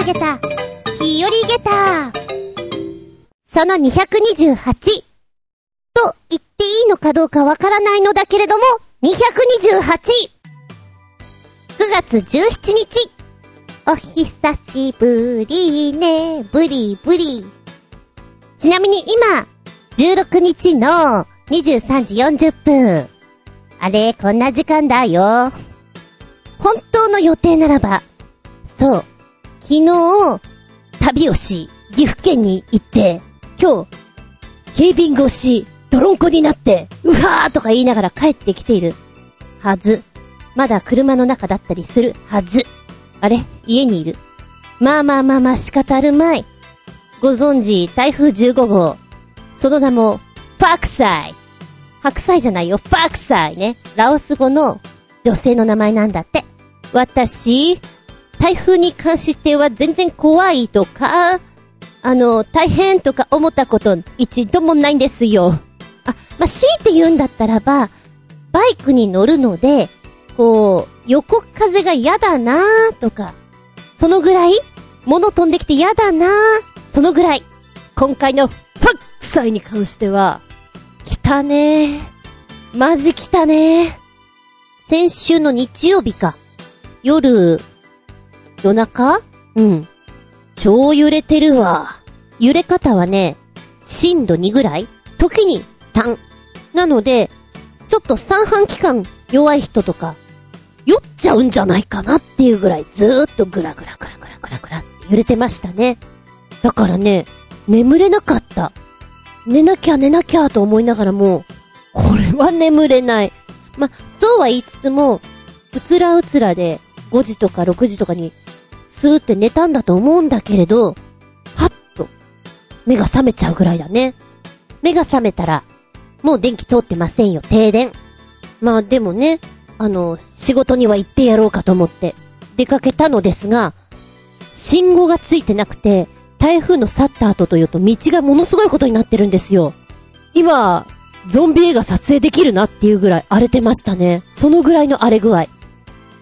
上げた、日和ゲタその228と言っていいのかどうかわからないのだけれども、228! 9月17日お久しぶりね、ブリブリ。ちなみに今、16日の23時40分。あれ、こんな時間だよ。本当の予定ならば、そう、昨日、旅をし、岐阜県に行って、今日、警備員越し、泥んこになって、うわーとか言いながら帰ってきている。はず。まだ車の中だったりするはず。あれ？家にいる。まあまあまあまあ仕方あるまい。ご存知、台風15号。その名も、ファクサイ。白菜じゃないよ、ファクサイね。ラオス語の女性の名前なんだって。私、台風に関しては全然怖いとか、あの、大変とか思ったこと一度もないんですよ。あ、まあ、強いて言うんだったらば、バイクに乗るので、こう、横風が嫌だなーとか、そのぐらい物飛んできて嫌だなー、そのぐらい。今回のファックサイに関しては、来たねー。マジ来たねー。先週の日曜日か。夜、夜中？うん。超揺れてるわ。揺れ方はね、震度2ぐらい？時に3。なので、ちょっと三半期間弱い人とか、酔っちゃうんじゃないかなっていうぐらいずーっとぐらぐらぐらぐらぐらぐらって揺れてましたね。だからね、眠れなかった。寝なきゃ寝なきゃと思いながらも、これは眠れない。ま、そうは言いつつも、うつらうつらで5時とか6時とかにスーって寝たんだと思うんだけれど、はっと目が覚めちゃうぐらいだね。目が覚めたら、もう電気通ってませんよ、停電。まあでもね、あの、仕事には行ってやろうかと思って出かけたのですが、信号がついてなくて、台風の去った後というと道がものすごいことになってるんですよ。今、ゾンビ映画撮影できるなっていうぐらい荒れてましたね。そのぐらいの荒れ具合。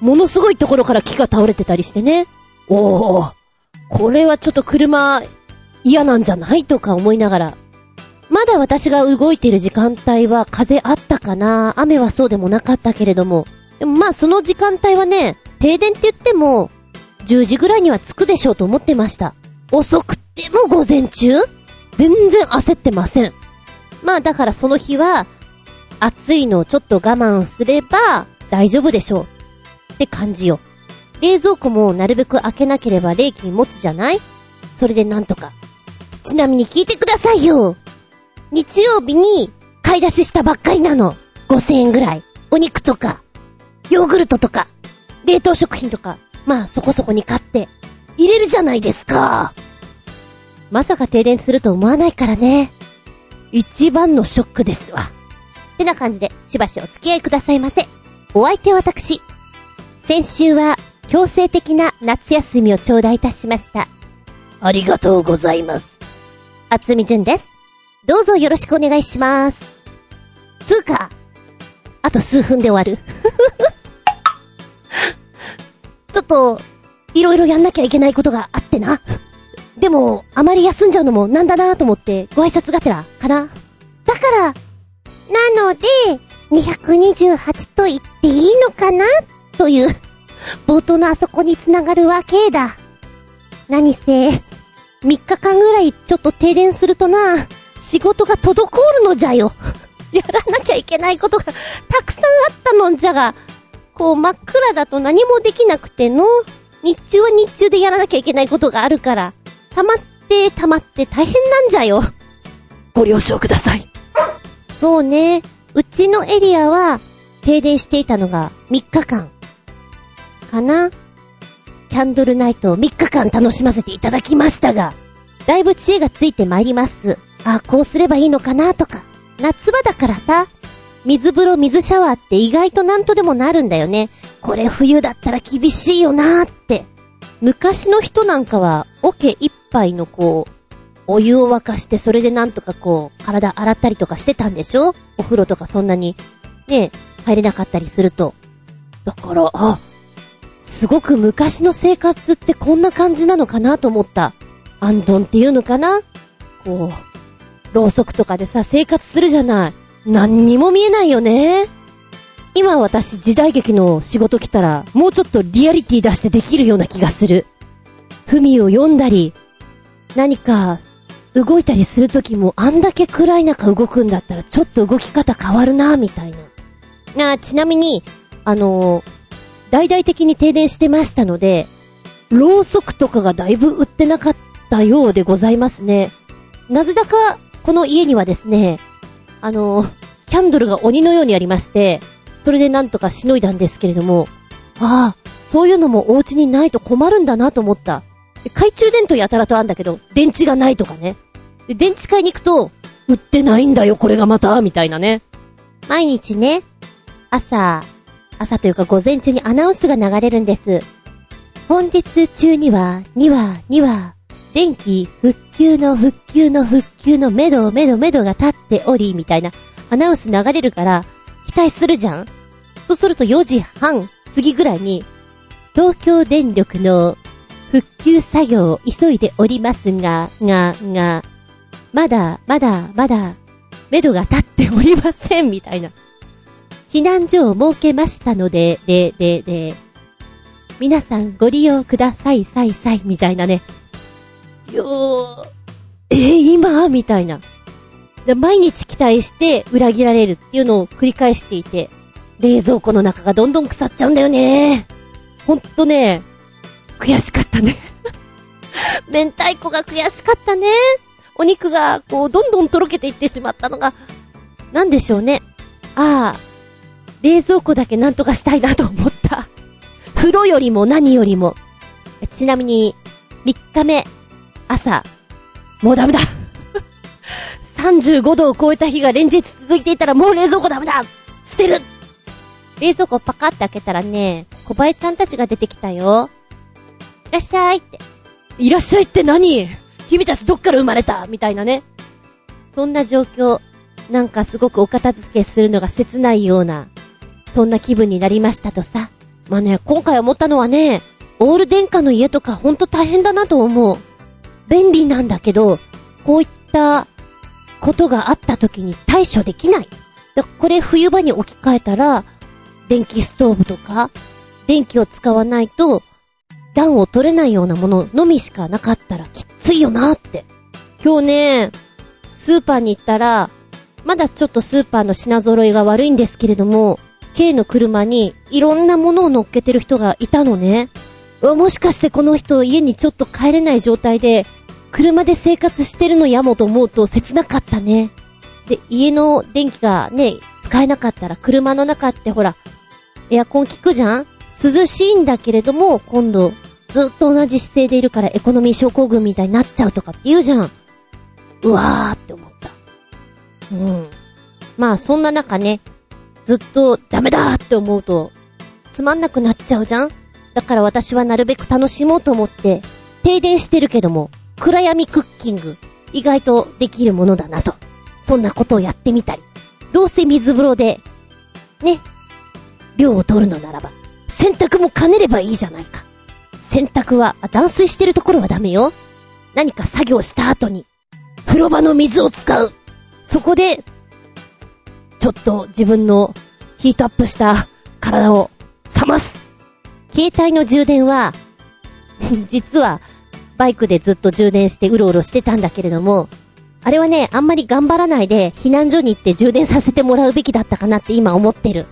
ものすごいところから木が倒れてたりしてね。おー、これはちょっと車嫌なんじゃないとか思いながら。まだ私が動いてる時間帯は風あったかな雨はそうでもなかったけれども。でもまあその時間帯はね、停電って言っても、10時ぐらいには着くでしょうと思ってました。遅くても午前中？全然焦ってません。まあだからその日は、暑いのをちょっと我慢すれば大丈夫でしょう。って感じよ。冷蔵庫もなるべく開けなければ冷気に持つじゃない？それでなんとか。ちなみに聞いてくださいよ。日曜日に買い出ししたばっかりなの。5000円ぐらい。お肉とか、ヨーグルトとか、冷凍食品とか、まあそこそこに買って、入れるじゃないですか。まさか停電すると思わないからね。一番のショックですわ。てな感じで、しばしお付き合いくださいませ。お相手は私。先週は強制的な夏休みを頂戴いたしました。ありがとうございます。あつみじゅんです。どうぞよろしくお願いします。つうか、あと数分で終わる。ちょっと、いろいろやんなきゃいけないことがあってな。でも、あまり休んじゃうのもなんだなと思ってご挨拶がてら、かな。だから、なので、228と言っていいのかな？という冒頭のあそこに繋がるわけだ。何せ、3日間ぐらいちょっと停電するとな、仕事が滞るのじゃよ。やらなきゃいけないことがたくさんあったのんじゃが、こう真っ暗だと何もできなくての、日中は日中でやらなきゃいけないことがあるから、溜まって溜まって大変なんじゃよ。ご了承ください。そうね。うちのエリアは停電していたのが3日間。かな？キャンドルナイトを3日間楽しませていただきましたが、だいぶ知恵がついてまいります。あ、こうすればいいのかなとか。夏場だからさ、水風呂水シャワーって意外となんとでもなるんだよね。これ冬だったら厳しいよなーって。昔の人なんかは、桶一杯のこう、お湯を沸かしてそれでなんとかこう、体洗ったりとかしてたんでしょ？お風呂とかそんなに、ね、入れなかったりすると。だから、あ、すごく昔の生活ってこんな感じなのかなと思った。アンドンっていうのかな？こう、ろうそくとかでさ、生活するじゃない。何にも見えないよね。今私時代劇の仕事来たら、もうちょっとリアリティ出してできるような気がする。文を読んだり、何か動いたりするときもあんだけ暗い中動くんだったらちょっと動き方変わるな、みたいな。あちなみに、あのー大々的に停電してましたので、ろうそくとかがだいぶ売ってなかったようでございますね。なぜだか、この家にはですね、あのキャンドルが鬼のようにありまして、それでなんとかしのいだんですけれども、ああ、そういうのもお家にないと困るんだなと思った。懐中電灯やたらとあんだけど、電池がないとかね。で、電池買いに行くと、売ってないんだよ、これがまた、みたいなね。毎日ね、朝、朝というか午前中にアナウンスが流れるんです。本日中には、には、には、電気復旧の復旧の復旧のめどめどめどが立っており、みたいなアナウンス流れるから、期待するじゃんそうすると4時半過ぎぐらいに、東京電力の復旧作業を急いでおりますが、が、が、まだ、まだ、まだ、目処が立っておりません、みたいな。避難所を設けましたので、で、で、で、皆さんご利用ください、さい、さい、みたいなね。よー、えー今？みたいな。毎日期待して裏切られるっていうのを繰り返していて、冷蔵庫の中がどんどん腐っちゃうんだよね。ほんとね、悔しかったね。明太子が悔しかったね。お肉が、こう、どんどんとろけていってしまったのが、なんでしょうね。ああ、冷蔵庫だけなんとかしたいなと思った。風呂よりも何よりも。ちなみに、3日目、朝、もうダメだ !35 度を超えた日が連日続いていたらもう冷蔵庫ダメだ捨てる冷蔵庫パカって開けたらね、小林ちゃんたちが出てきたよ。いらっしゃいって。いらっしゃいって何？君たちどっから生まれた？みたいなね。そんな状況、なんかすごくお片付けするのが切ないような、そんな気分になりましたとさ。まあね、今回思ったのはね、オール電化の家とかほんと大変だなと思う。便利なんだけど、こういったことがあった時に対処できない。だこれ冬場に置き換えたら、電気ストーブとか、電気を使わないと、暖を取れないようなもののみしかなかったらきついよなって。今日ね、スーパーに行ったら、まだちょっとスーパーの品揃いが悪いんですけれども、K の車にいろんなものを乗っけてる人がいたのね。もしかしてこの人家にちょっと帰れない状態で、車で生活してるのやもと思うと切なかったね。で、家の電気がね、使えなかったら車の中ってほら、エアコン効くじゃん？涼しいんだけれども、今度、ずっと同じ姿勢でいるからエコノミー症候群みたいになっちゃうとかって言うじゃん。うわーって思った。うん。まあそんな中ね、ずっとダメだって思うと、つまんなくなっちゃうじゃん？だから私はなるべく楽しもうと思って、停電してるけども、暗闇クッキング、意外とできるものだなと。そんなことをやってみたり。どうせ水風呂で、ね、量を取るのならば、洗濯も兼ねればいいじゃないか。洗濯は、あ断水してるところはダメよ。何か作業した後に、風呂場の水を使う。そこで、ちょっと自分のヒートアップした体を冷ます。携帯の充電は、実は、バイクでずっと充電してうろうろしてたんだけれども、あれはね、あんまり頑張らないで避難所に行って充電させてもらうべきだったかなって今思ってる。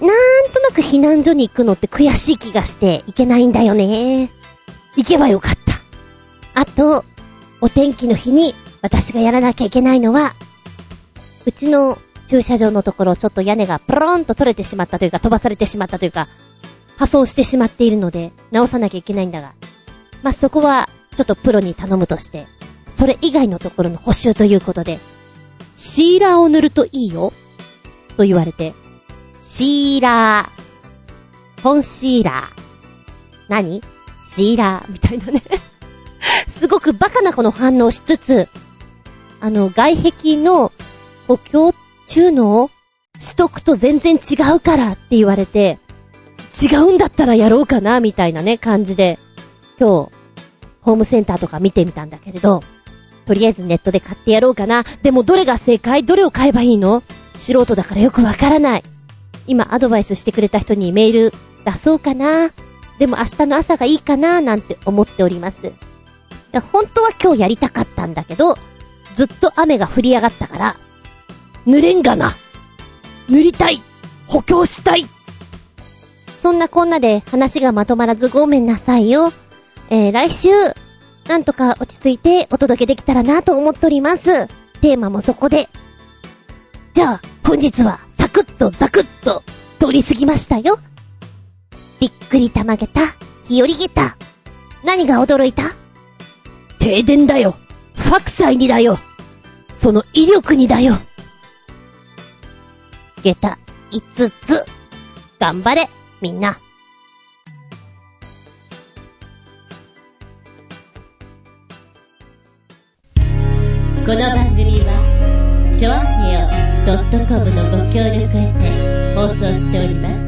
なんとなく避難所に行くのって悔しい気がしていけないんだよね。行けばよかった。あと、お天気の日に私がやらなきゃいけないのは、うちの駐車場のところちょっと屋根がプローンと取れてしまったというか飛ばされてしまったというか、破損してしまっているので直さなきゃいけないんだが。まあ、そこはちょっとプロに頼むとして、それ以外のところの補修ということで、シーラーを塗るといいよ、と言われて、シーラー、本シーラー、何？シーラー、みたいなね。すごくバカな子の反応しつつ、あの、外壁の補強中のしとくと全然違うからって言われて、違うんだったらやろうかな、みたいなね、感じで、今日、ホームセンターとか見てみたんだけれど、とりあえずネットで買ってやろうかな。でもどれが正解？どれを買えばいいの？素人だからよくわからない。今アドバイスしてくれた人にメール出そうかな。でも明日の朝がいいかな、なんて思っております。本当は今日やりたかったんだけど、ずっと雨が降り上がったから、濡れんがな。塗りたい。補強したい。そんなこんなで話がまとまらずごめんなさいよ。えー、来週、なんとか落ち着いてお届けできたらなと思っております。テーマもそこで。じゃあ、本日は、サクッとザクッと、通り過ぎましたよ。びっくりたまげた、日和げた。何が驚いた？停電だよ。ファクサイにだよ。その威力にだよ。げた、5つ。頑張れ、みんな。この番組は、ちょあへよ .com のご協力へて放送しております。